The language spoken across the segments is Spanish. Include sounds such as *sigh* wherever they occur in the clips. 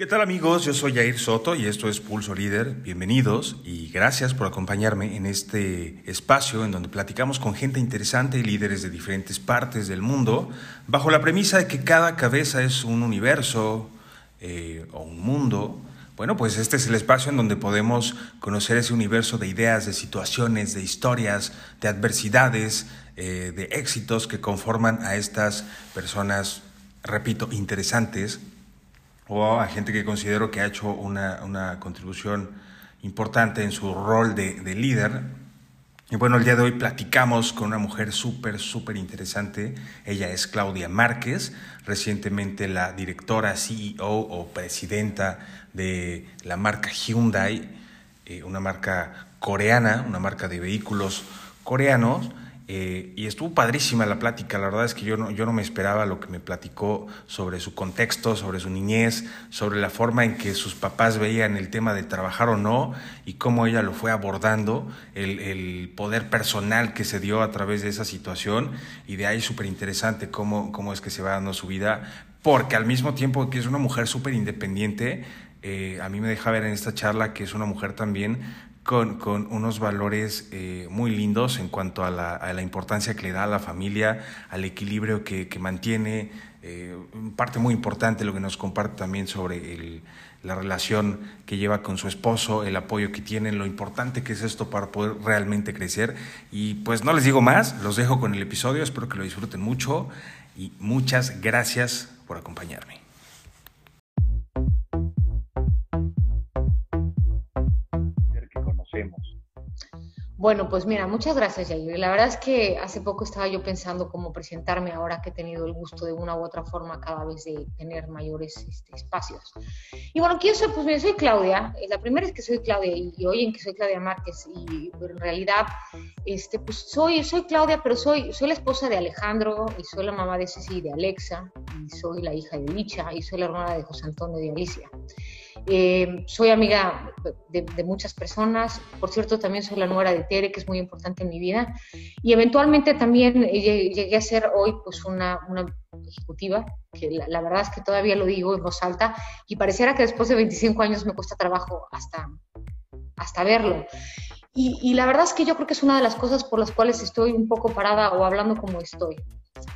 ¿Qué tal amigos? Yo soy Jair Soto y esto es Pulso Líder. Bienvenidos y gracias por acompañarme en este espacio en donde platicamos con gente interesante y líderes de diferentes partes del mundo bajo la premisa de que cada cabeza es un universo eh, o un mundo. Bueno, pues este es el espacio en donde podemos conocer ese universo de ideas, de situaciones, de historias, de adversidades, eh, de éxitos que conforman a estas personas, repito, interesantes o a gente que considero que ha hecho una, contribución importante en su rol de, de, líder. Y bueno, el día de hoy platicamos con una mujer súper, súper interesante. Ella es Claudia Márquez, recientemente la directora, CEO o presidenta de la marca Hyundai, eh, una marca coreana, una marca de vehículos coreanos eh, y estuvo padrísima la plática, la verdad es que yo no, yo no me esperaba lo que me platicó sobre su contexto, sobre su niñez, sobre la forma en que sus papás veían el tema de trabajar o no y cómo ella lo fue abordando, el, el poder personal que se dio a través de esa situación. Y de ahí súper interesante cómo, cómo es que se va dando su vida, porque al mismo tiempo que es una mujer súper independiente, eh, a mí me deja ver en esta charla que es una mujer también con, con unos valores eh, muy lindos en cuanto a la, a la, importancia que le da a la familia, al equilibrio que, que mantiene, eh, parte muy importante lo que nos comparte también sobre el, la relación que lleva con su esposo, el apoyo que tienen, lo importante que es esto para poder realmente crecer. Y pues no les digo más, los dejo con el episodio, espero que lo disfruten mucho y muchas gracias por acompañarme. Bueno, pues mira, muchas gracias, Yair. La verdad es que hace poco estaba yo pensando cómo presentarme ahora que he tenido el gusto de una u otra forma cada vez de tener mayores este, espacios. Y bueno, ¿quién soy? Pues mira, soy Claudia. Eh, la primera es que soy Claudia y, y oyen que soy Claudia Márquez y en realidad, este, pues soy, soy Claudia, pero soy, soy la esposa de Alejandro y soy la mamá de Ceci y de Alexa y soy la hija de Licha y soy la hermana de José Antonio y de Alicia. Eh, soy amiga de, de, muchas personas, por cierto también soy la nuera de Tere, que es muy importante en mi vida, y eventualmente también llegué a ser hoy pues una, una ejecutiva, que la, la, verdad es que todavía lo digo en voz alta, y pareciera que después de 25 años me cuesta trabajo hasta, hasta verlo. Y, y, la verdad es que yo creo que es una de las cosas por las cuales estoy un poco parada o hablando como estoy.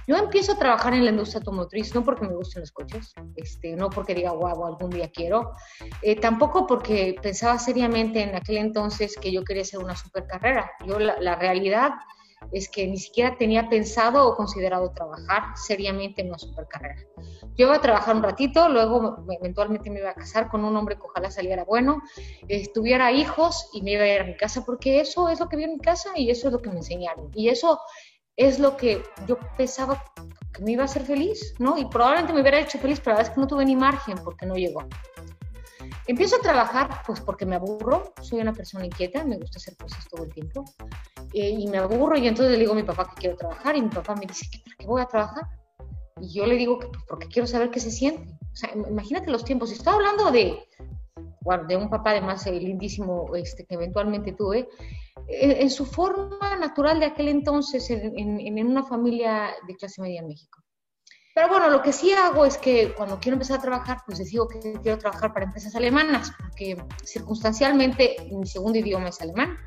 Yo empiezo a trabajar en la industria automotriz no porque me gusten los coches, este, no porque diga, guau, algún día quiero, eh, tampoco porque pensaba seriamente en aquel entonces que yo quería hacer una super carrera. Yo la, realidad es que ni siquiera tenía pensado o considerado trabajar seriamente en una super carrera. Yo iba a trabajar un ratito, luego eventualmente me iba a casar con un hombre que ojalá saliera bueno, eh, tuviera hijos y me iba a ir a mi casa, porque eso es lo que vi en mi casa y eso es lo que me enseñaron. Y eso es lo que yo pensaba que me iba a hacer feliz, ¿no? Y probablemente me hubiera hecho feliz, pero la verdad es que no tuve ni margen porque no llegó. Empiezo a trabajar pues porque me aburro, soy una persona inquieta, me gusta hacer cosas todo el tiempo eh, y me aburro y entonces le digo a mi papá que quiero trabajar y mi papá me dice, ¿para qué voy a trabajar? Y yo le digo que pues, porque quiero saber qué se siente. O sea, imagínate los tiempos. Estoy hablando de, de un papá además eh, lindísimo este, que eventualmente tuve, en, en, su forma natural de aquel entonces, en, en, en una familia de clase media en México. Pero bueno, lo que sí hago es que cuando quiero empezar a trabajar, pues decido que quiero trabajar para empresas alemanas, porque circunstancialmente mi segundo idioma es alemán.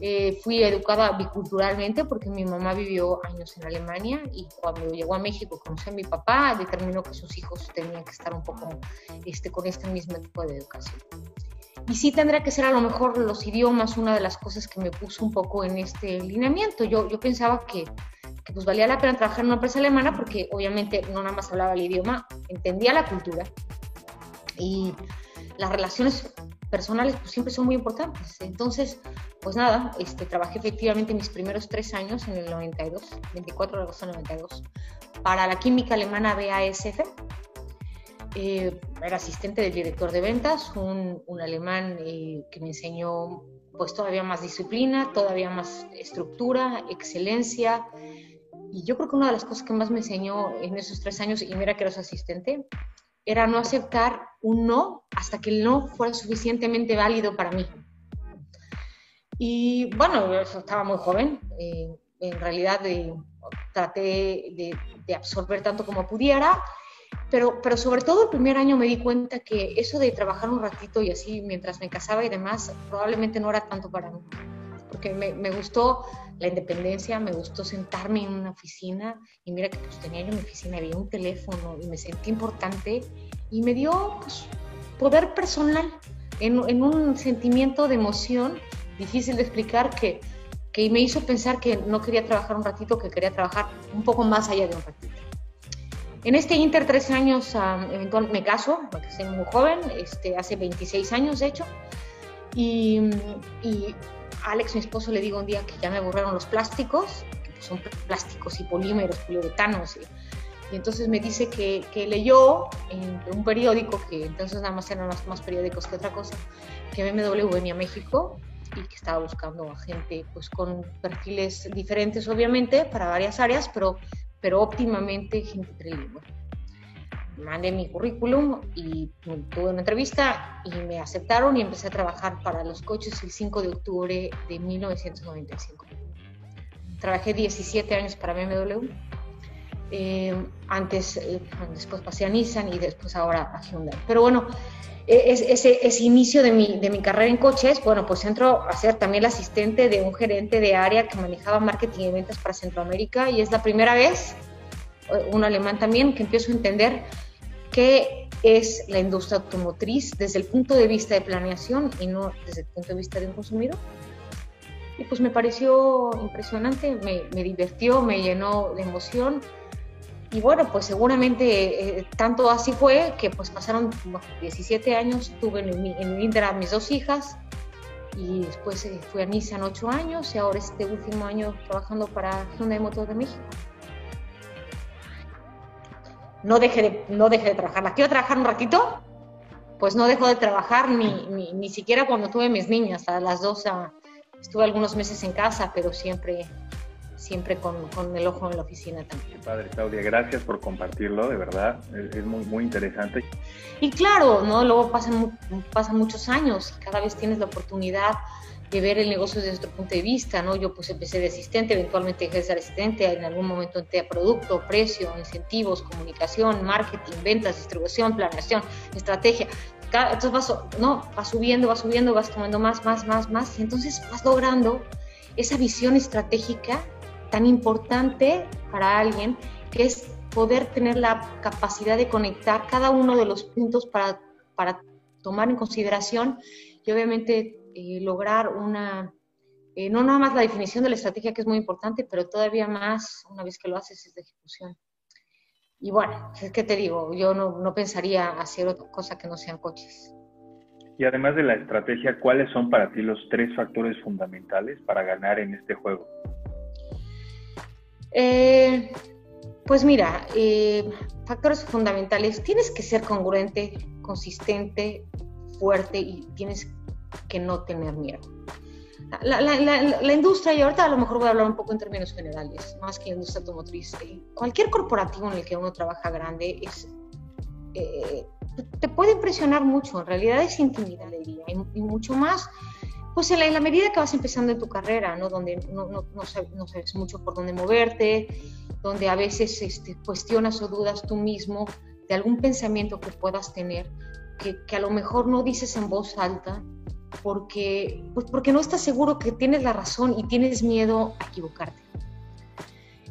Eh, fui educada biculturalmente porque mi mamá vivió años en Alemania y cuando llegó a México conocí a mi papá, determinó que sus hijos tenían que estar un poco este, con este mismo tipo de educación. Y sí tendría que ser a lo mejor los idiomas una de las cosas que me puso un poco en este lineamiento. Yo, yo pensaba que pues valía la pena trabajar en una empresa alemana porque obviamente no nada más hablaba el idioma, entendía la cultura y las relaciones personales pues siempre son muy importantes. Entonces, pues nada, este, trabajé efectivamente mis primeros tres años en el 92, 24 de agosto del 92, para la química alemana BASF. Eh, era asistente del director de ventas, un, un alemán eh, que me enseñó pues todavía más disciplina, todavía más estructura, excelencia. Y yo creo que una de las cosas que más me enseñó en esos tres años, y mira que era su asistente, era no aceptar un no hasta que el no fuera suficientemente válido para mí. Y bueno, yo estaba muy joven, eh, en realidad de, traté de, de, absorber tanto como pudiera pero, pero sobre todo el primer año me di cuenta que eso de trabajar un ratito y así mientras me casaba y demás, probablemente no era tanto para mí. Porque me, me gustó la independencia, me gustó sentarme en una oficina y mira que pues tenía yo mi oficina, había un teléfono y me sentí importante y me dio pues, poder personal en, en, un sentimiento de emoción difícil de explicar que, que me hizo pensar que no quería trabajar un ratito, que quería trabajar un poco más allá de un ratito. En este Inter, tres años, um, me caso, porque soy muy joven, este, hace 26 años de hecho, y, y Alex, mi esposo, le digo un día que ya me aburrieron los plásticos, que son plásticos y polímeros, poliuretanos. Y, y entonces me dice que, que, leyó en un periódico, que entonces nada más eran más, más periódicos que otra cosa, que BMW venía a México y que estaba buscando a gente pues con perfiles diferentes obviamente para varias áreas, pero, pero óptimamente gente trilingüe mandé mi currículum y tuve una entrevista y me aceptaron y empecé a trabajar para los coches el 5 de octubre de 1995. Trabajé 17 años para BMW. Eh, antes, eh, después pasé a Nissan y después ahora a Hyundai. Pero bueno, e, ese, ese inicio de mi, de mi, carrera en coches, bueno, pues entro a ser también el asistente de un gerente de área que manejaba marketing y ventas para Centroamérica y es la primera vez, eh, un alemán también, que empiezo a entender qué es la industria automotriz desde el punto de vista de planeación y no desde el punto de vista de un consumidor. Y pues me pareció impresionante, me, me divirtió, me llenó de emoción. Y bueno, pues seguramente eh, tanto así fue que pues pasaron bueno, 17 años, tuve en en mi Inter a mis dos hijas y después eh, fui a Nissan 8 años y ahora este último año trabajando para Hyundai Motor de México no deje de, no deje de trabajar. ¿La quiero trabajar un ratito? Pues no dejo de trabajar ni, ni, ni siquiera cuando tuve mis niñas. A las dos a, estuve algunos meses en casa, pero siempre, siempre con, con, el ojo en la oficina también. Qué padre, Claudia. Gracias por compartirlo, de verdad. Es, es muy, muy interesante. Y claro, ¿no? Luego pasan, pasan muchos años y cada vez tienes la oportunidad de ver el negocio desde otro punto de vista, ¿no? Yo pues empecé de asistente, eventualmente dejé de asistente, en algún momento entré a producto, precio, incentivos, comunicación, marketing, ventas, distribución, planeación, estrategia. Cada, entonces vas, no, vas subiendo, vas subiendo, vas tomando más, más, más, más, y entonces vas logrando esa visión estratégica tan importante para alguien, que es poder tener la capacidad de conectar cada uno de los puntos para, para tomar en consideración y obviamente eh, lograr una, eh, no nada más la definición de la estrategia, que es muy importante, pero todavía más, una vez que lo haces, es la ejecución. Y bueno, es que te digo, yo no, no pensaría hacer otra cosa que no sean coches. Y además de la estrategia, ¿cuáles son para ti los tres factores fundamentales para ganar en este juego? Eh, pues mira, eh, factores fundamentales, tienes que ser congruente, consistente, fuerte y tienes que no tener miedo. La, la, la, la, industria, y ahorita a lo mejor voy a hablar un poco en términos generales, más que industria automotriz, eh, cualquier corporativo en el que uno trabaja grande es, eh, te puede impresionar mucho, en realidad es intimidad, diría, y, y, mucho más, pues en la, en la, medida que vas empezando en tu carrera, ¿no? donde no, no, no, sabes, no sabes mucho por dónde moverte, donde a veces este, cuestionas o dudas tú mismo de algún pensamiento que puedas tener, que, que a lo mejor no dices en voz alta, porque, pues porque no estás seguro que tienes la razón y tienes miedo a equivocarte.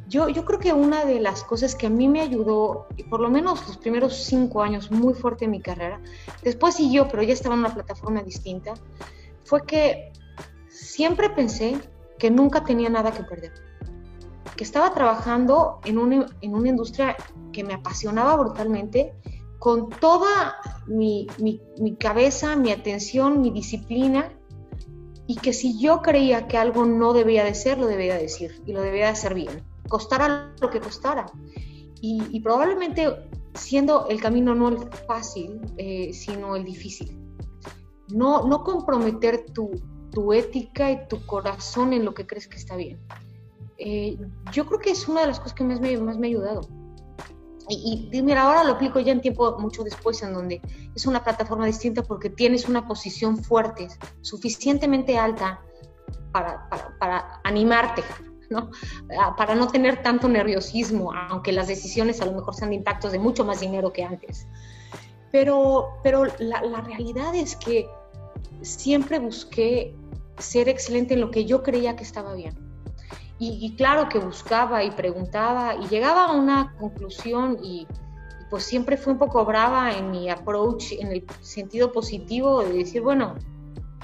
Yo, yo creo que una de las cosas que a mí me ayudó, por lo menos los primeros cinco años muy fuerte en mi carrera, después siguió, pero ya estaba en una plataforma distinta, fue que siempre pensé que nunca tenía nada que perder. Que estaba trabajando en una, en una industria que me apasionaba brutalmente con toda mi, mi, cabeza, mi atención, mi disciplina, y que si yo creía que algo no debía de ser, lo debía decir, y lo debía de hacer bien, costara lo que costara. Y, y probablemente siendo el camino no el fácil, eh, sino el difícil. No, no comprometer tu, tu, ética y tu corazón en lo que crees que está bien. Eh, yo creo que es una de las cosas que más me, más me ha ayudado y, mira, ahora lo aplico ya en tiempo mucho después, en donde es una plataforma distinta porque tienes una posición fuerte, suficientemente alta para, para, animarte ¿no? Ah, para no tener tanto nerviosismo, aunque las decisiones a lo mejor sean de impactos de mucho más dinero que antes. Pero, pero la realidad es que siempre busqué ser excelente en lo que yo creía que estaba bien. Y, claro que buscaba y preguntaba y llegaba a una conclusión y, pues siempre fui un poco brava en mi approach en el sentido positivo de decir, bueno,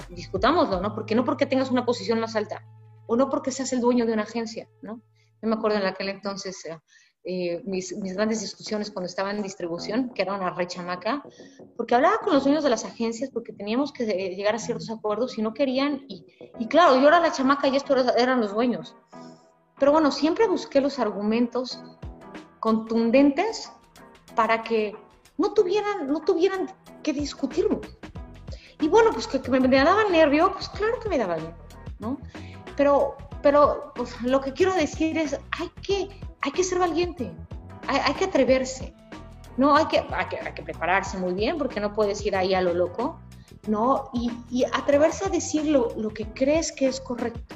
discutámoslo, ¿no? Porque no porque tengas una posición más alta o no porque seas el dueño de una agencia, ¿no? Yo me acuerdo en aquel entonces eh, mis, mis, grandes discusiones cuando estaba en distribución, que era una rechamaca, porque hablaba con los dueños de las agencias porque teníamos que eh, llegar a ciertos acuerdos y no querían, y, y claro, yo era la chamaca y estos eran los dueños. Pero bueno, siempre busqué los argumentos contundentes para que no tuvieran, no tuvieran que discutirlo. Y bueno, pues que, me, me, daba nervio, pues claro que me daba nervio, ¿no? Pero, pero pues, lo que quiero decir es, hay que hay que ser valiente, hay, que atreverse, ¿no? Hay que, hay que, prepararse muy bien porque no puedes ir ahí a lo loco, ¿no? Y, atreverse a decir lo, que crees que es correcto.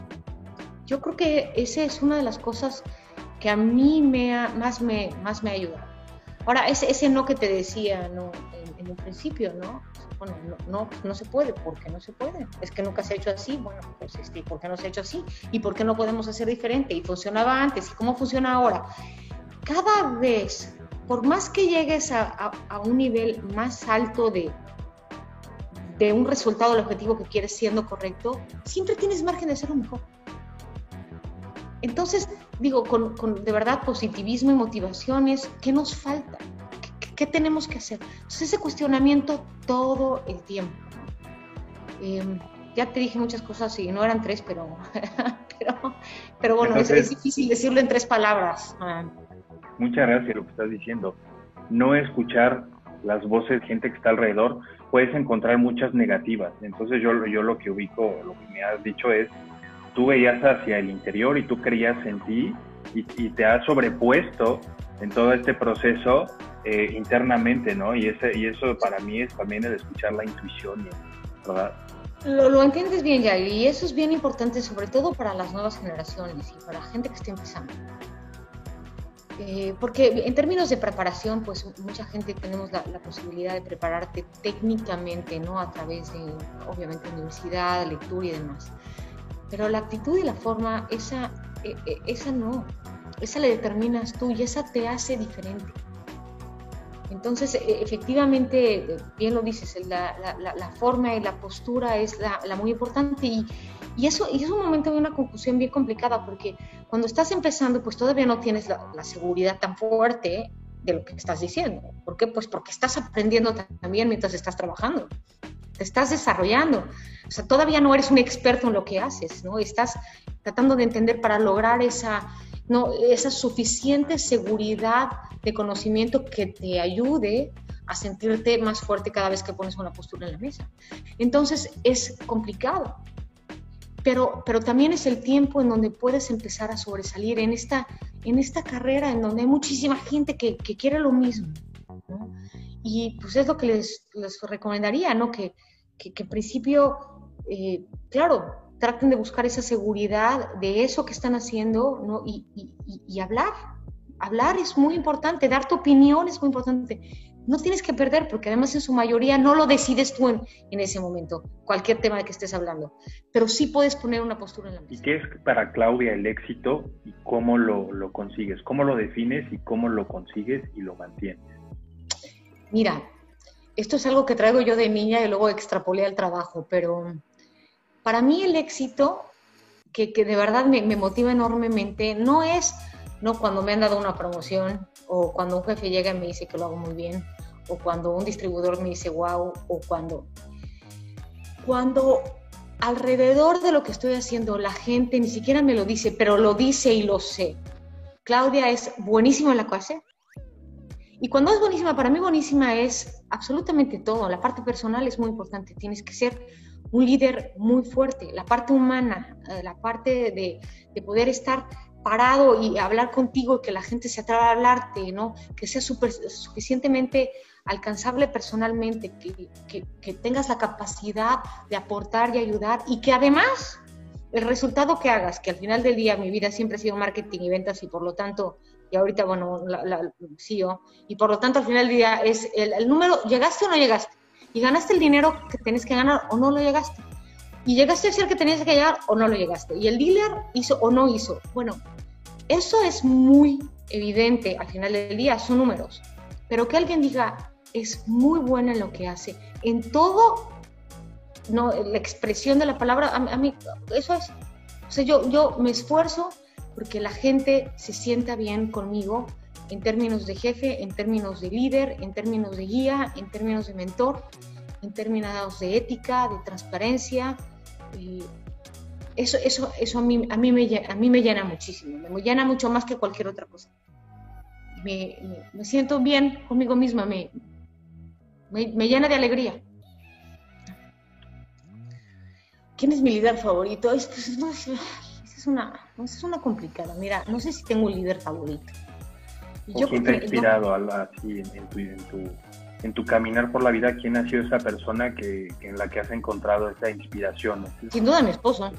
Yo creo que esa es una de las cosas que a mí me más, me, más me ayuda. Ahora, ese, ese no que te decía ¿no? en, un principio, ¿no? Bueno, no, no, se puede, ¿por qué no se puede? Es que nunca se ha hecho así, bueno, pues este, ¿por qué no se ha hecho así? ¿Y por qué no podemos hacer diferente? ¿Y funcionaba antes? ¿Y cómo funciona ahora? Cada vez, por más que llegues a, a, un nivel más alto de, de un resultado del objetivo que quieres siendo correcto, siempre tienes margen de un mejor. Entonces, digo, con, con, de verdad positivismo y motivaciones, ¿qué nos falta? ¿Qué tenemos que hacer? Entonces ese cuestionamiento todo el tiempo. Em, ya te dije muchas cosas y no eran tres, pero, *laughs* pero, bueno, es, difícil decirlo en tres palabras. Ah. Muchas gracias lo que estás diciendo. No escuchar las voces de gente que está alrededor, puedes encontrar muchas negativas. Entonces yo, yo lo que ubico, lo que me has dicho es, tú veías hacia el interior y tú creías en ti y, y te has sobrepuesto en todo este proceso eh, internamente, ¿no? Y, ese, y eso para mí es también el escuchar la intuición, ¿verdad? Lo, lo entiendes bien, ya, y eso es bien importante, sobre todo para las nuevas generaciones y para la gente que está empezando. Eh, porque en términos de preparación, pues mucha gente tenemos la, la, posibilidad de prepararte técnicamente, ¿no? A través de, obviamente, universidad, lectura y demás. Pero la actitud y la forma, esa, e, e, esa no, esa la determinas tú y esa te hace diferente. Entonces, e, efectivamente, bien lo dices, la, la, forma y la postura es la, muy importante y, y, eso y es un momento de una confusión bien complicada porque cuando estás empezando, pues todavía no tienes la, seguridad tan fuerte de lo que estás diciendo. ¿Por qué? Pues porque estás aprendiendo también mientras estás trabajando, te estás desarrollando. O sea, todavía no eres un experto en lo que haces, ¿no? Estás tratando de entender para lograr esa, no, esa suficiente seguridad de conocimiento que te ayude a sentirte más fuerte cada vez que pones una postura en la mesa. Entonces es complicado, pero, pero también es el tiempo en donde puedes empezar a sobresalir en esta, en esta carrera en donde hay muchísima gente que, que quiere lo mismo. Y pues es lo que les, les recomendaría, ¿no? Que, que, en principio, eh, claro, traten de buscar esa seguridad de eso que están haciendo ¿no? y, y, hablar. Hablar es muy importante, dar tu opinión es muy importante. No tienes que perder, porque además en su mayoría no lo decides tú en, en ese momento, cualquier tema de que estés hablando, pero sí puedes poner una postura en la mesa. ¿Y qué es para Claudia el éxito y cómo lo, lo consigues? ¿Cómo lo defines y cómo lo consigues y lo mantienes? Mira, esto es algo que traigo yo de niña y luego extrapolé al trabajo, pero para mí el éxito, que, de verdad me, motiva enormemente, no es no cuando me han dado una promoción o cuando un jefe llega y me dice que lo hago muy bien o cuando un distribuidor me dice wow o cuando cuando alrededor de lo que estoy haciendo la gente ni siquiera me lo dice, pero lo dice y lo sé. Claudia es buenísima en la clase. Y cuando es buenísima, para mí buenísima es absolutamente todo. La parte personal es muy importante. Tienes que ser un líder muy fuerte, la parte humana, eh, la parte de, de poder estar parado y hablar contigo, que la gente se atreva a hablarte, ¿no? que sea suficientemente alcanzable personalmente, que, que, tengas la capacidad de aportar y ayudar y que además el resultado que hagas, que al final del día mi vida siempre ha sido marketing y ventas y por lo tanto, y ahorita, bueno, la, la y por lo tanto al final del día es el, el número, ¿llegaste o no llegaste? Y ganaste el dinero que tenés que ganar o no lo llegaste. Y llegaste a ser que tenías que llegar o no lo llegaste. Y el dealer hizo o no hizo. Bueno, eso es muy evidente al final del día, son números. Pero que alguien diga, es muy buena en lo que hace, en todo, no, la expresión de la palabra, a, mí, eso es. O sea, yo, yo me esfuerzo porque la gente se sienta bien conmigo en términos de jefe, en términos de líder, en términos de guía, en términos de mentor, en términos de ética, de transparencia. eso, eso, eso a, mí, a, mí me, a mí me llena muchísimo, me llena mucho más que cualquier otra cosa. Me, me, siento bien conmigo misma, me, me, llena de alegría. ¿Quién es mi líder favorito? Es, es, una, es una complicada. Mira, no sé si tengo un líder favorito. Quién te ha inspirado así en, tu, en, tu, en, tu, caminar por la vida? ¿Quién ha sido esa persona que, en la que has encontrado esa inspiración? Sin duda mi esposo.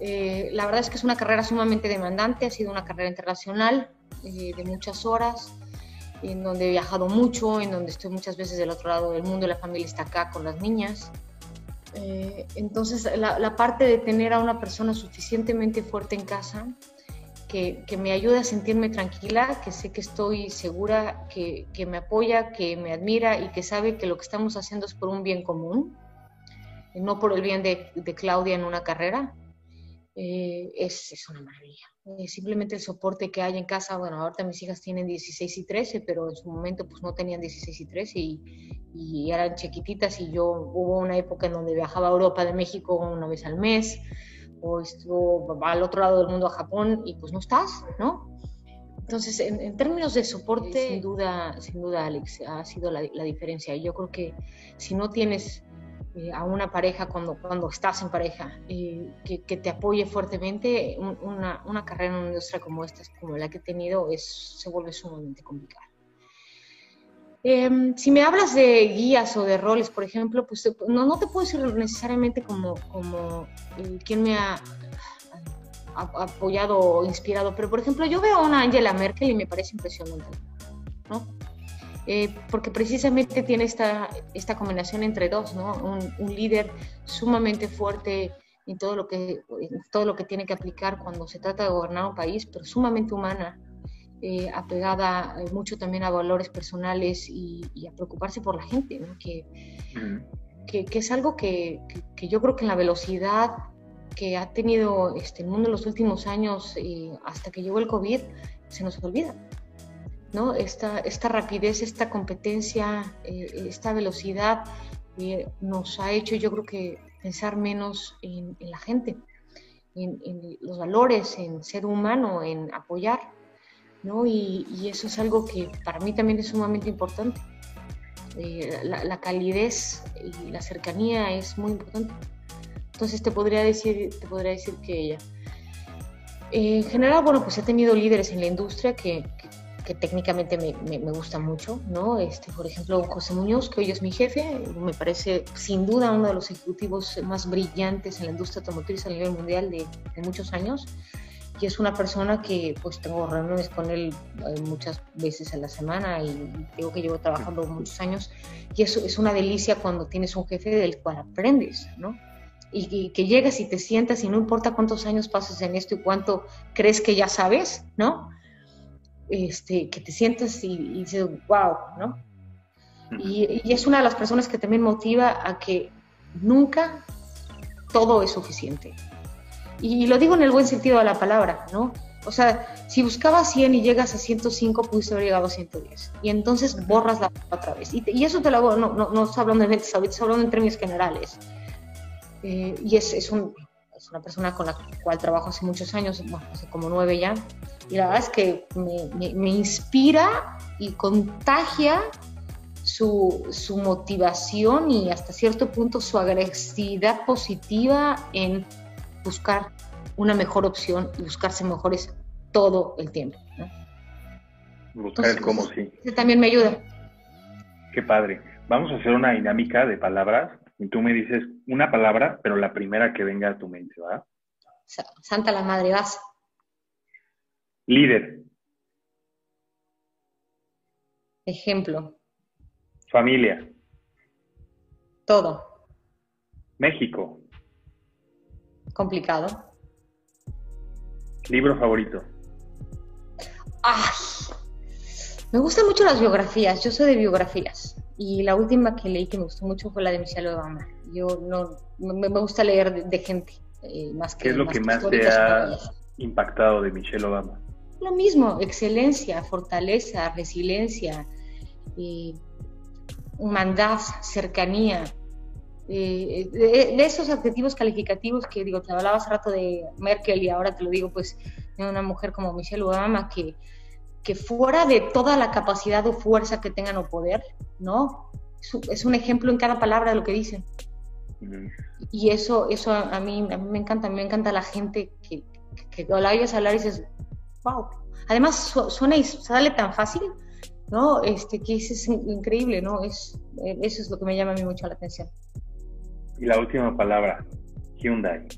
Eh, la verdad es que es una carrera sumamente demandante, ha sido una carrera internacional eh, de muchas horas en donde he viajado mucho, en donde estoy muchas veces del otro lado del mundo, la familia está acá con las niñas. Eh, entonces, la, parte de tener a una persona suficientemente fuerte en casa, que, me ayuda a sentirme tranquila, que sé que estoy segura, que, me apoya, que me admira y que sabe que lo que estamos haciendo es por un bien común, no por el bien de, de Claudia en una carrera, eh, es, es, una maravilla. Eh, simplemente el soporte que hay en casa, bueno, ahorita mis hijas tienen 16 y 13, pero en su momento pues no tenían 16 y 13 y, y, eran chiquititas y yo hubo una época en donde viajaba a Europa de México una vez al mes o estuvo al otro lado del mundo a Japón y pues no estás, ¿no? Entonces, en, términos de soporte, sin duda, sin duda, Alex, ha sido la, la diferencia. Yo creo que si no tienes eh, a una pareja cuando, cuando estás en pareja, eh, que, que, te apoye fuertemente, una, una, carrera en una industria como esta, como la que he tenido, es, se vuelve sumamente complicada. Em, si me hablas de guías o de roles, por ejemplo, pues no, no te puedo decir necesariamente como, como eh, quien me ha, apoyado o inspirado, pero por ejemplo yo veo a una Angela Merkel y me parece impresionante, ¿no? Eh, porque precisamente tiene esta, esta combinación entre dos, ¿no? Un, líder sumamente fuerte en todo, lo que, todo lo que tiene que aplicar cuando se trata de gobernar un país, pero sumamente humana, eh, apegada eh, mucho también a valores personales y, a preocuparse por la gente, ¿no? que, que, que, es algo que, que, yo creo que en la velocidad que ha tenido este, el mundo en los últimos años, hasta que llegó el COVID, se nos olvida. ¿no? Esta, esta rapidez, esta competencia, eh, esta velocidad eh, nos ha hecho, yo creo que, pensar menos en, la gente, en, los valores, en ser humano, en apoyar, ¿no? Y, eso es algo que para mí también es sumamente importante. Eh, la, la, calidez y la cercanía es muy importante. Entonces te podría decir, te podría decir que ella. En general, bueno, pues he tenido líderes en la industria que, que técnicamente me, me, gusta mucho, ¿no? Este, por ejemplo, José Muñoz, que hoy es mi jefe, me parece sin duda uno de los ejecutivos más brillantes en la industria automotriz a nivel mundial de, muchos años. Y es una persona que pues tengo reuniones con él eh, muchas veces a la semana y digo que llevo trabajando muchos años. Y eso es una delicia cuando tienes un jefe del cual aprendes, ¿no? Y, y, que llegas y te sientas y no importa cuántos años pases en esto y cuánto crees que ya sabes, ¿no? este, que te sientas y, dices, wow, ¿no? Y, es una de las personas que también motiva a que nunca todo es suficiente. Y, lo digo en el buen sentido de la palabra, ¿no? O sea, si buscabas 100 y llegas a 105, pudiste haber llegado a 110. Y entonces borras la otra vez. Y, eso te lo hago, no, no, no estoy hablando de ventas, estoy hablando en términos generales. Eh, y es, es, un, es, una persona con la cual trabajo hace muchos años, bueno, hace como nueve ya, y la verdad es que me, me, inspira y contagia su, su, motivación y hasta cierto punto su agresividad positiva en buscar una mejor opción y buscarse mejores todo el tiempo. Buscar el cómo sí. Eso también me ayuda. Qué padre. Vamos a hacer una dinámica de palabras Y tú me dices una palabra, pero la primera que venga a tu mente, ¿va? Santa la Madre, vas. Líder. Ejemplo. Familia. Todo. México. Complicado. Libro favorito. Ay, me gustan mucho las biografías. Yo soy de biografías. Y la última que leí que me gustó mucho fue la de Michelle Obama. Yo no, me, gusta leer de, gente eh, más que. ¿Qué es lo que más te ha impactado de Michelle Obama? Lo mismo, excelencia, fortaleza, resiliencia, eh, humandad, cercanía. Eh, de, esos adjetivos calificativos que digo, te hablaba hace rato de Merkel y ahora te lo digo, pues de una mujer como Michelle Obama que, que fuera de toda la capacidad o fuerza que tengan o poder, ¿no? Es un ejemplo en cada palabra de lo que dicen. Y eso, eso a mí, a mí me encanta, me encanta la gente que, que, que la oyes hablar y dices, wow. Además suena y sale tan fácil, ¿no? Este, que es, increíble, ¿no? Es, eso es lo que me llama a mí mucho la atención. Y la última palabra, Hyundai.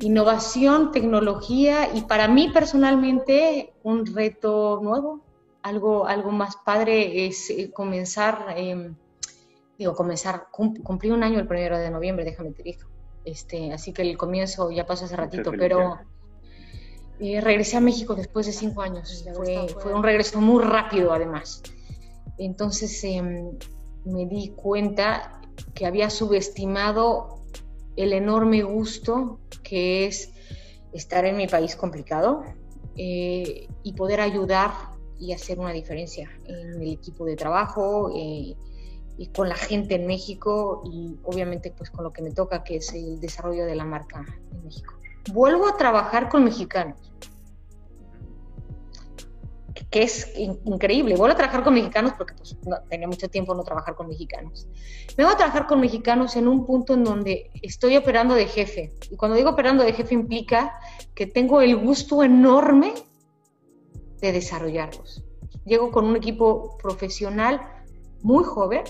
Innovación, tecnología y para mí personalmente un reto nuevo, algo, algo más padre es eh, comenzar, em, digo, comenzar, cumplir un año el primero de noviembre, déjame te digo. Este, así que el comienzo ya pasó hace ratito, pero eh, regresé a México después de cinco años. Fue, fue, un regreso muy rápido además. Entonces em, me di cuenta que había subestimado el enorme gusto que es estar en mi país complicado eh, y poder ayudar y hacer una diferencia en el equipo de trabajo eh, y con la gente en México y obviamente pues con lo que me toca que es el desarrollo de la marca en México. Vuelvo a trabajar con mexicanos que es increíble. Voy a trabajar con mexicanos porque pues, tenía mucho tiempo no trabajar con mexicanos. Me voy a trabajar con mexicanos en un punto en donde estoy operando de jefe. Y cuando digo operando de jefe implica que tengo el gusto enorme de desarrollarlos. Llego con un equipo profesional muy joven,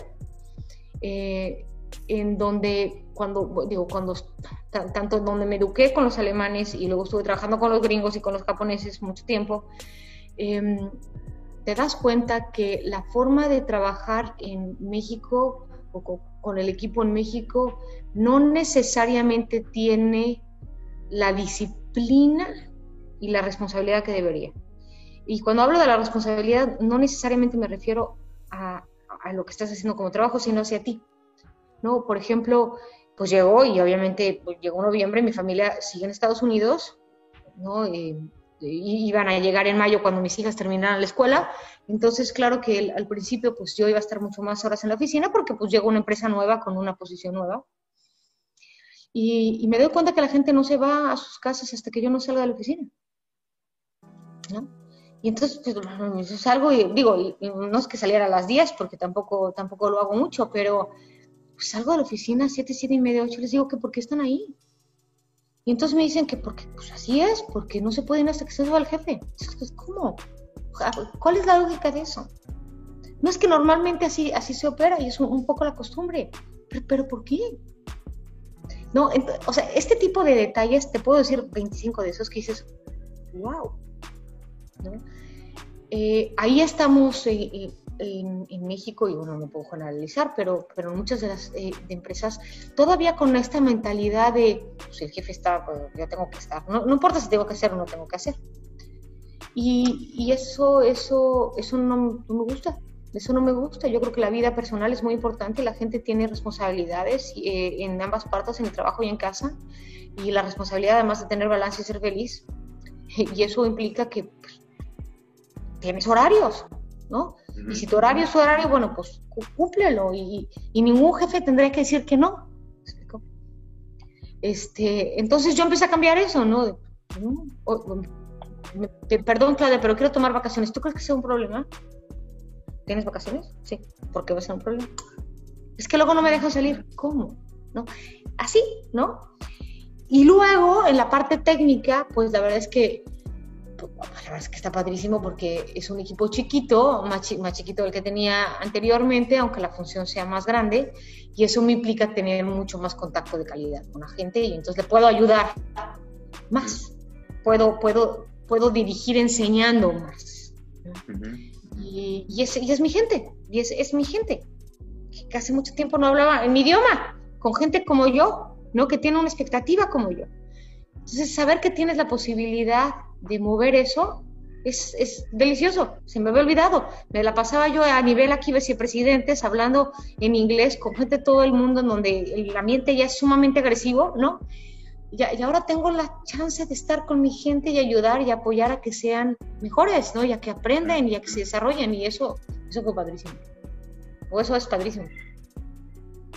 eh, en donde cuando digo cuando tanto donde me eduqué con los alemanes y luego estuve trabajando con los gringos y con los japoneses mucho tiempo Em, te das cuenta que la forma de trabajar en México o con, el equipo en México no necesariamente tiene la disciplina y la responsabilidad que debería. Y cuando hablo de la responsabilidad, no necesariamente me refiero a, lo que estás haciendo como trabajo, sino hacia ti. ¿no? Por ejemplo, pues llegó y obviamente pues, llegó noviembre, mi familia sigue en Estados Unidos, ¿no? Eh, iban a llegar en mayo cuando mis hijas terminaran la escuela. Entonces, claro que al principio pues yo iba a estar mucho más horas en la oficina porque pues llegó una empresa nueva con una posición nueva. Y, me doy cuenta que la gente no se va a sus casas hasta que yo no salga de la oficina. Y entonces pues, salgo y digo, no es que saliera a las 10 porque tampoco, tampoco lo hago mucho, pero pues, salgo de la oficina a 7, 7 y media, 8 les digo que ¿por qué están ahí? Y entonces me dicen que porque, pues así es, porque no se pueden hasta que se suba el jefe. ¿Cómo? ¿Cuál es la lógica de eso? No es que normalmente así, así se opera y es un, poco la costumbre. Pero, ¿por qué? No, o sea, este tipo de detalles, te puedo decir 25 de esos que dices, wow. Eh, ahí estamos en, México, y bueno, no puedo generalizar, pero, pero muchas de las eh, empresas todavía con esta mentalidad de, pues el jefe está, pues, yo tengo que estar, no, importa si tengo que hacer o no tengo que hacer. Y, y eso, eso, eso no, me gusta, eso no me gusta. Yo creo que la vida personal es muy importante, la gente tiene responsabilidades eh, en ambas partes, en el trabajo y en casa, y la responsabilidad además de tener balance y ser feliz. Y eso implica que pues, tienes horarios, ¿no? Y si tu horario es horario, bueno, pues cúmplelo y, ningún jefe tendría que decir que no. Este, entonces yo empecé a cambiar eso, ¿no? perdón, Claudia, pero quiero tomar vacaciones. ¿Tú crees que sea un problema? ¿Tienes vacaciones? Sí. ¿Por qué va a ser un problema? Es que luego no me dejo salir. ¿Cómo? ¿No? Así, ¿no? Y luego, en la parte técnica, pues la verdad es que es que está padrísimo porque es un equipo chiquito, más, más chiquito del que tenía anteriormente, aunque la función sea más grande, y eso me implica tener mucho más contacto de calidad con la gente y entonces le puedo ayudar más, puedo, puedo, puedo dirigir enseñando más. y, y, es, y, es, mi gente, y es, es mi gente, que hace mucho tiempo no hablaba en mi idioma, con gente como yo, ¿no? que tiene una expectativa como yo. Entonces, saber que tienes la posibilidad de mover eso es, es, delicioso, se me había olvidado. Me la pasaba yo a nivel aquí vicepresidentes hablando en inglés con gente de todo el mundo en donde el ambiente ya es sumamente agresivo, ¿no? Y, y, ahora tengo la chance de estar con mi gente y ayudar y apoyar a que sean mejores, ¿no? Ya que aprenden y a que se desarrollen y eso, eso fue padrísimo. O eso es padrísimo.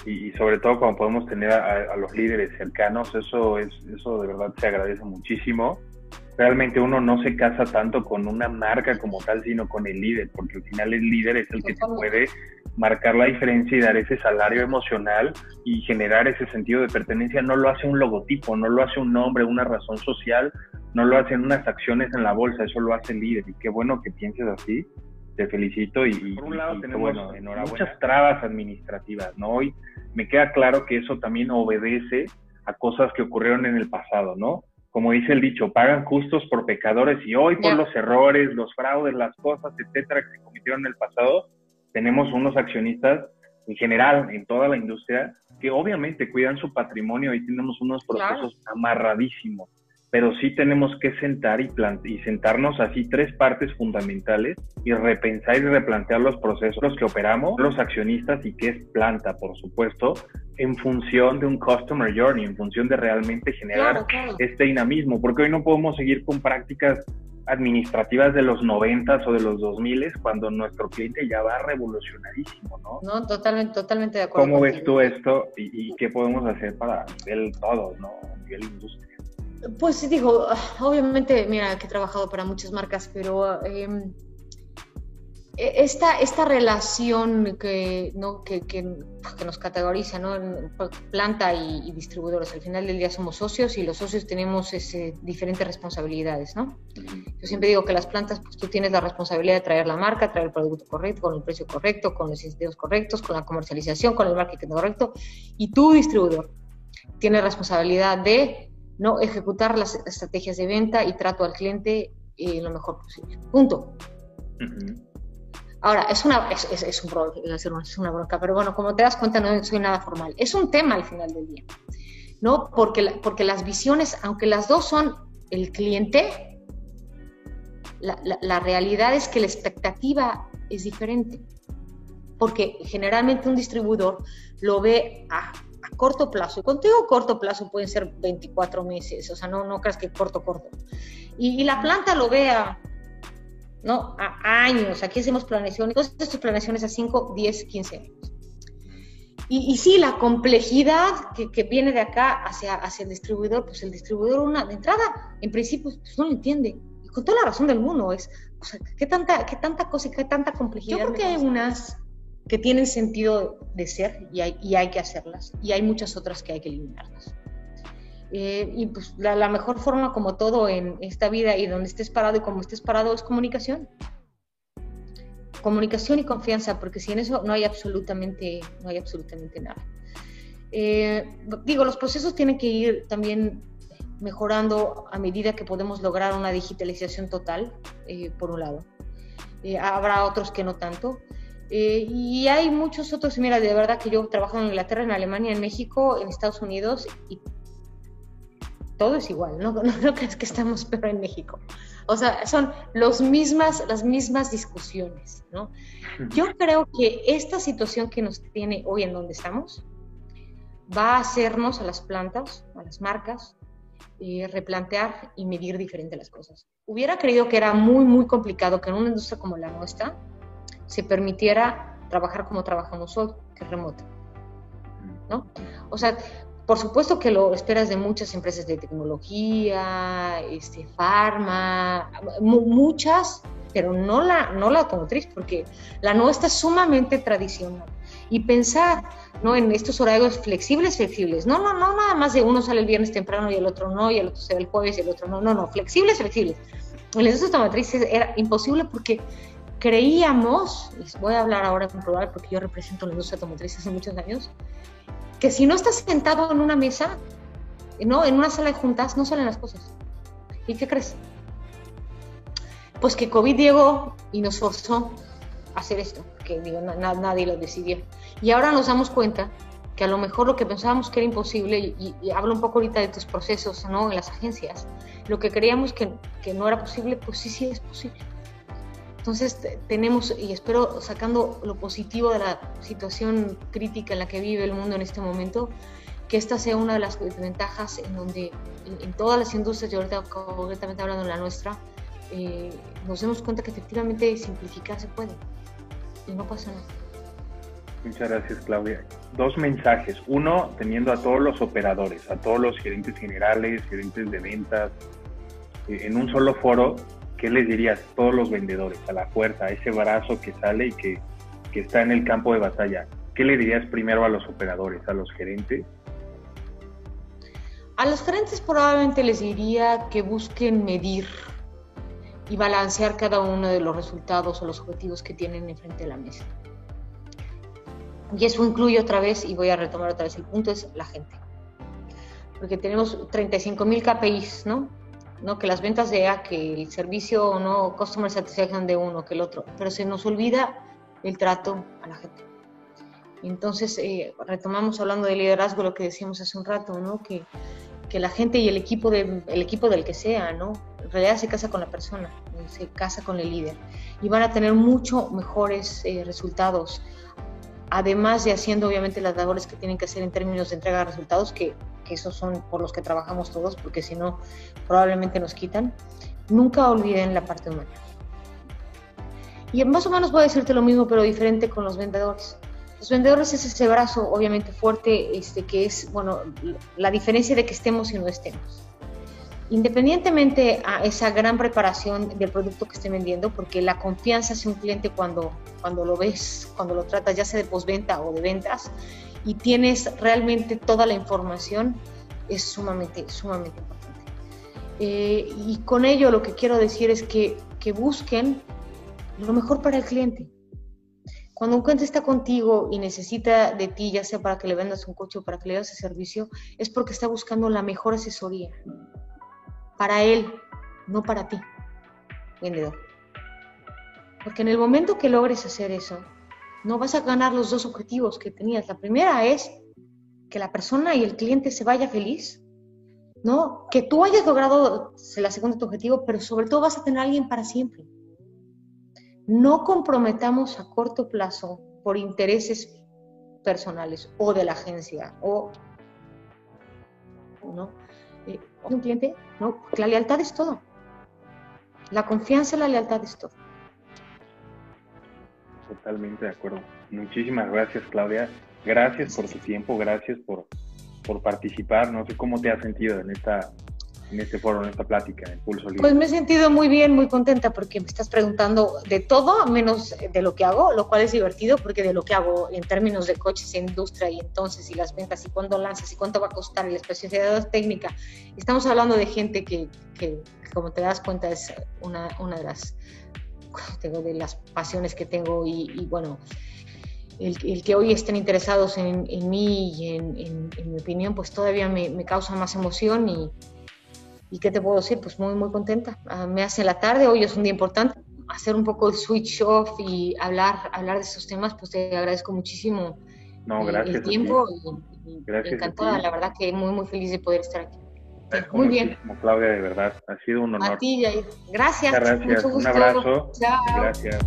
Y, y sobre todo cuando podemos tener a, a, los líderes cercanos, eso es, eso de verdad se agradece muchísimo realmente uno no se casa tanto con una marca como tal, sino con el líder, porque al final el líder es el que te puede marcar la diferencia y dar ese salario emocional y generar ese sentido de pertenencia. No lo hace un logotipo, no lo hace un nombre, una razón social, no lo hacen unas acciones en la bolsa, eso lo hace el líder. Y qué bueno que pienses así, te felicito. Y, por un lado y, tenemos bueno, muchas trabas administrativas, ¿no? Hoy me queda claro que eso también obedece a cosas que ocurrieron en el pasado, ¿no? Como dice el dicho, pagan justos por pecadores y hoy por los errores, los fraudes, las cosas, etcétera, que se cometieron en el pasado, tenemos unos accionistas en general en toda la industria que obviamente cuidan su patrimonio y tenemos unos procesos claro. amarradísimos pero sí tenemos que sentar y, y sentarnos así tres partes fundamentales y repensar y replantear los procesos los que operamos, los accionistas y qué es planta, por supuesto, en función de un customer journey, en función de realmente generar claro, claro. este dinamismo, porque hoy no podemos seguir con prácticas administrativas de los 90 o de los 2000 cuando nuestro cliente ya va revolucionarísimo, ¿no? No, totalmente, totalmente de acuerdo. ¿Cómo ves tú esto y, y, qué podemos hacer para nivel todo, ¿no? A nivel industria. Pues digo, obviamente, mira, que he trabajado para muchas marcas, pero eh, esta, esta relación que, ¿no? que, que, que nos categoriza, ¿no? planta y, distribuidores, al final del día somos socios y los socios tenemos ese, diferentes responsabilidades. ¿no? Yo siempre digo que las plantas, pues tú tienes la responsabilidad de traer la marca, traer el producto correcto, con el precio correcto, con los incentivos correctos, con la comercialización, con el marketing correcto, y tu distribuidor tiene responsabilidad de no ejecutar las estrategias de venta y trato al cliente eh, lo mejor posible. Punto. Uh -huh. Ahora, es una, es, es, es, un, es una bronca, pero bueno, como te das cuenta, no soy nada formal. Es un tema al final del día, ¿no? Porque, porque las visiones, aunque las dos son el cliente, la, la, la realidad es que la expectativa es diferente. Porque generalmente un distribuidor lo ve a a corto plazo. Y contigo corto plazo pueden ser 24 meses, o sea, no, no creas que corto, corto. Y, y la planta lo vea, ¿no? A años. Aquí hacemos planeaciones, todas estas planeaciones a 5, 10, 15 años. Y, y sí, la complejidad que, que, viene de acá hacia, hacia el distribuidor, pues el distribuidor, una, de entrada, en principio, pues no lo entiende. Y con toda la razón del mundo, es, o sea, ¿qué tanta, qué tanta cosa y qué tanta complejidad? Yo creo que hay unas que tienen sentido de ser y hay, y hay, que hacerlas, y hay muchas otras que hay que eliminarlas. Eh, y pues la, la, mejor forma, como todo en esta vida y donde estés parado y como estés parado, es comunicación. Comunicación y confianza, porque sin eso no hay absolutamente, no hay absolutamente nada. Eh, digo, los procesos tienen que ir también mejorando a medida que podemos lograr una digitalización total, eh, por un lado. Eh, habrá otros que no tanto. Eh, y hay muchos otros, mira, de verdad que yo trabajo en Inglaterra, en Alemania, en México, en Estados Unidos, y todo es igual, no, *laughs* no, no crees que estamos peor en México. O sea, son los mismas, las mismas discusiones, ¿no? Yo creo que esta situación que nos tiene hoy en donde estamos va a hacernos a las plantas, a las marcas, eh, replantear y medir diferente las cosas. Hubiera creído que era muy, muy complicado que en una industria como la nuestra, se permitiera trabajar como trabajamos hoy, que es remoto. ¿no? O sea, por supuesto que lo esperas de muchas empresas de tecnología, este, farma, muchas, pero no la, no la automotriz, porque la nuestra es sumamente tradicional. Y pensar ¿no? en estos horarios flexibles, flexibles. No, no, no, nada más de uno sale el viernes temprano y el otro no, y el otro sale el jueves y el otro no. No, no, flexibles, flexibles. En la industria automotriz era imposible porque creíamos, les voy a hablar ahora en plural porque yo represento la industria automotriz hace muchos años, que si no estás sentado en una mesa, no, en una sala de juntas, no salen las cosas. ¿Y qué crees? Pues que COVID llegó y nos forzó a hacer esto, que digo, nadie lo decidió. Y ahora nos damos cuenta que a lo mejor lo que pensábamos que era imposible, y, hablo un poco ahorita de tus procesos ¿no? en las agencias, lo que creíamos que, que no era posible, pues sí, sí es posible. Entonces tenemos, y espero sacando lo positivo de la situación crítica en la que vive el mundo en este momento, que esta sea una de las ventajas en donde en, todas las industrias, yo ahorita concretamente hablando de la nuestra, eh, nos demos cuenta que efectivamente simplificar se puede y no pasa nada. Muchas gracias, Claudia. Dos mensajes. Uno, teniendo a todos los operadores, a todos los gerentes generales, gerentes de ventas, eh, en un solo foro, ¿qué les dirías a todos los vendedores, a la fuerza, a ese brazo que sale y que, que está en el campo de batalla? ¿Qué le dirías primero a los operadores, a los gerentes? A los gerentes probablemente les diría que busquen medir y balancear cada uno de los resultados o los objetivos que tienen enfrente de la mesa. Y eso incluye otra vez, y voy a retomar otra vez el punto, es la gente. Porque tenemos 35 mil KPIs, ¿no? ¿No? Que las ventas de A, que el servicio o no, customer satisfaction de uno que el otro, pero se nos olvida el trato a la gente. Entonces, eh, retomamos hablando de liderazgo lo que decíamos hace un rato, ¿no? Que, que la gente y el equipo, de, el equipo del que sea, ¿no? En realidad se casa con la persona, se casa con el líder y van a tener mucho mejores eh, resultados además de haciendo obviamente las labores que tienen que hacer en términos de entrega de resultados, que, esos son por los que trabajamos todos, porque si no, probablemente nos quitan, nunca olviden la parte humana. Y más o menos voy a decirte lo mismo, pero diferente con los vendedores. Los vendedores es ese brazo, obviamente fuerte, este, que es, bueno, la diferencia de que estemos y no estemos independientemente a esa gran preparación del producto que esté vendiendo, porque la confianza hacia un cliente cuando, cuando lo ves, cuando lo tratas, ya sea de postventa o de ventas, y tienes realmente toda la información, es sumamente, sumamente importante. Eh, y con ello lo que quiero decir es que, que busquen lo mejor para el cliente. Cuando un cliente está contigo y necesita de ti, ya sea para que le vendas un coche o para que le das ese servicio, es porque está buscando la mejor asesoría para él, no para ti, vendedor. Porque en el momento que logres hacer eso, no vas a ganar los dos objetivos que tenías. La primera es que la persona y el cliente se vaya feliz, ¿no? Que tú hayas logrado la segunda tu objetivo, pero sobre todo vas a tener a alguien para siempre. No comprometamos a corto plazo por intereses personales o de la agencia o ¿no? Eh, un cliente, no, la lealtad es todo. La confianza y la lealtad es todo. Totalmente de acuerdo. Muchísimas gracias, Claudia. Gracias por tu tiempo, gracias por, por participar. No sé cómo te has sentido en esta en este foro, en esta plática, en Pulso Libre? Pues me he sentido muy bien, muy contenta porque me estás preguntando de todo menos de lo que hago, lo cual es divertido porque de lo que hago en términos de coches industria y entonces y las ventas y cuándo lanzas y cuánto va a costar y la especialidad técnica, estamos hablando de gente que, que como te das cuenta es una, una de las de las pasiones que tengo y, bueno, el, el, que hoy estén interesados en, en mí y en, en, en, mi opinión, pues todavía me, me causa más emoción y, ¿Y qué te puedo decir? Pues muy, muy contenta. Ah, me hace la tarde, hoy es un día importante, hacer un poco el switch off y hablar, hablar de esos temas, pues te agradezco muchísimo no, gracias el tiempo y, encantada, la verdad que muy, muy feliz de poder estar aquí. Muy bien. Claudia, de verdad, ha sido un honor. A ti, Gracias. Gracias. Un abrazo. Chao. Gracias.